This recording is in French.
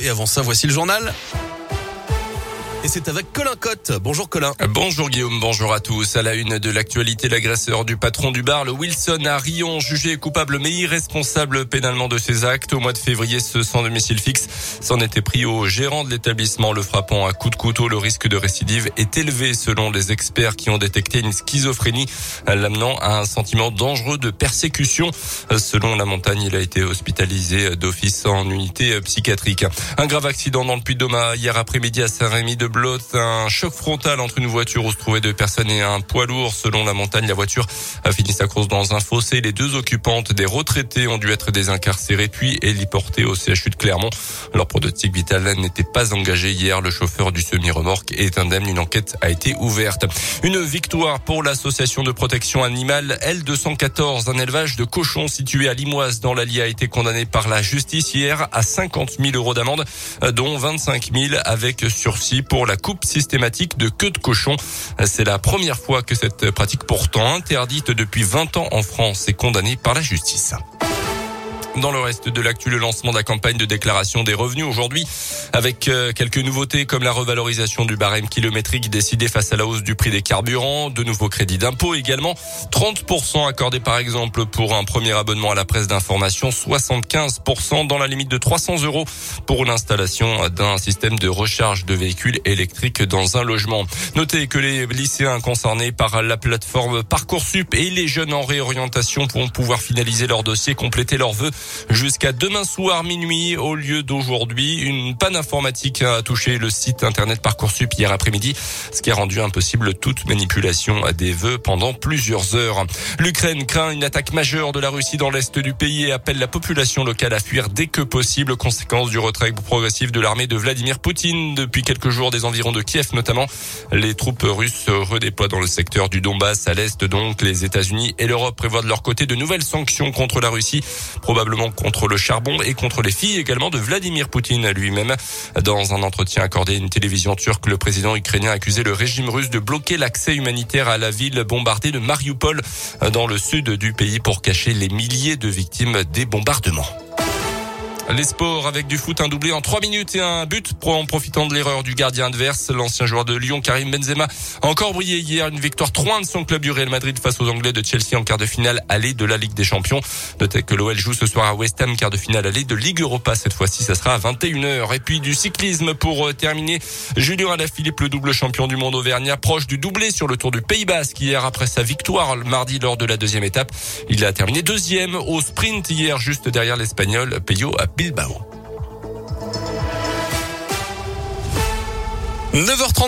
et avant ça, voici le journal. Et c'est avec Colin Cotte. Bonjour Colin. Bonjour Guillaume, bonjour à tous. À la une de l'actualité, l'agresseur du patron du bar, le Wilson à Rion, jugé coupable mais irresponsable pénalement de ses actes. Au mois de février, ce sans domicile fixe s'en était pris au gérant de l'établissement, le frappant à coups de couteau. Le risque de récidive est élevé selon les experts qui ont détecté une schizophrénie, l'amenant à un sentiment dangereux de persécution. Selon la montagne, il a été hospitalisé d'office en unité psychiatrique. Un grave accident dans le Puy-de-Dôme hier après-midi à Saint-Rémy de Blot, un choc frontal entre une voiture où se trouvaient deux personnes et un poids lourd. Selon la montagne, la voiture a fini sa course dans un fossé. Les deux occupantes, des retraités, ont dû être désincarcérées puis héliportées au CHU de Clermont. Leur prototype vital n'était pas engagé hier. Le chauffeur du semi-remorque est indemne. Une enquête a été ouverte. Une victoire pour l'association de protection animale L214. Un élevage de cochons situé à Limoise dans l'Allier a été condamné par la justice hier à 50 000 euros d'amende, dont 25 000 avec sursis pour la coupe systématique de queue de cochon. C'est la première fois que cette pratique pourtant interdite depuis 20 ans en France est condamnée par la justice. Dans le reste de l'actu, le lancement de la campagne de déclaration des revenus aujourd'hui, avec euh, quelques nouveautés comme la revalorisation du barème kilométrique décidé face à la hausse du prix des carburants, de nouveaux crédits d'impôt également, 30% accordés par exemple pour un premier abonnement à la presse d'information, 75% dans la limite de 300 euros pour l'installation d'un système de recharge de véhicules électriques dans un logement. Notez que les lycéens concernés par la plateforme Parcoursup et les jeunes en réorientation vont pouvoir finaliser leur dossier, compléter leurs vœux jusqu'à demain soir minuit au lieu d'aujourd'hui. Une panne informatique a touché le site internet Parcoursup hier après-midi, ce qui a rendu impossible toute manipulation des vœux pendant plusieurs heures. L'Ukraine craint une attaque majeure de la Russie dans l'est du pays et appelle la population locale à fuir dès que possible, conséquence du retrait progressif de l'armée de Vladimir Poutine depuis quelques jours des environs de Kiev notamment. Les troupes russes se redéploient dans le secteur du Donbass à l'est donc. Les États-Unis et l'Europe prévoient de leur côté de nouvelles sanctions contre la Russie, probablement contre le charbon et contre les filles également de Vladimir Poutine lui-même. Dans un entretien accordé à une télévision turque, le président ukrainien a accusé le régime russe de bloquer l'accès humanitaire à la ville bombardée de Mariupol dans le sud du pays pour cacher les milliers de victimes des bombardements. Les sports avec du foot, un doublé en 3 minutes et un but en profitant de l'erreur du gardien adverse. L'ancien joueur de Lyon, Karim Benzema, a encore brillé hier. Une victoire 3-1 de son club du Real Madrid face aux Anglais de Chelsea en quart de finale aller de la Ligue des Champions. Notez que l'OL joue ce soir à West Ham, quart de finale aller de Ligue Europa. Cette fois-ci, ça sera à 21h. Et puis du cyclisme pour euh, terminer. Julien Alaphilippe, le double champion du monde auvergnat, proche du doublé sur le Tour du Pays Basque hier après sa victoire le mardi lors de la deuxième étape. Il a terminé deuxième au sprint hier, juste derrière l'Espagnol Peyo Bilbao. 9h30.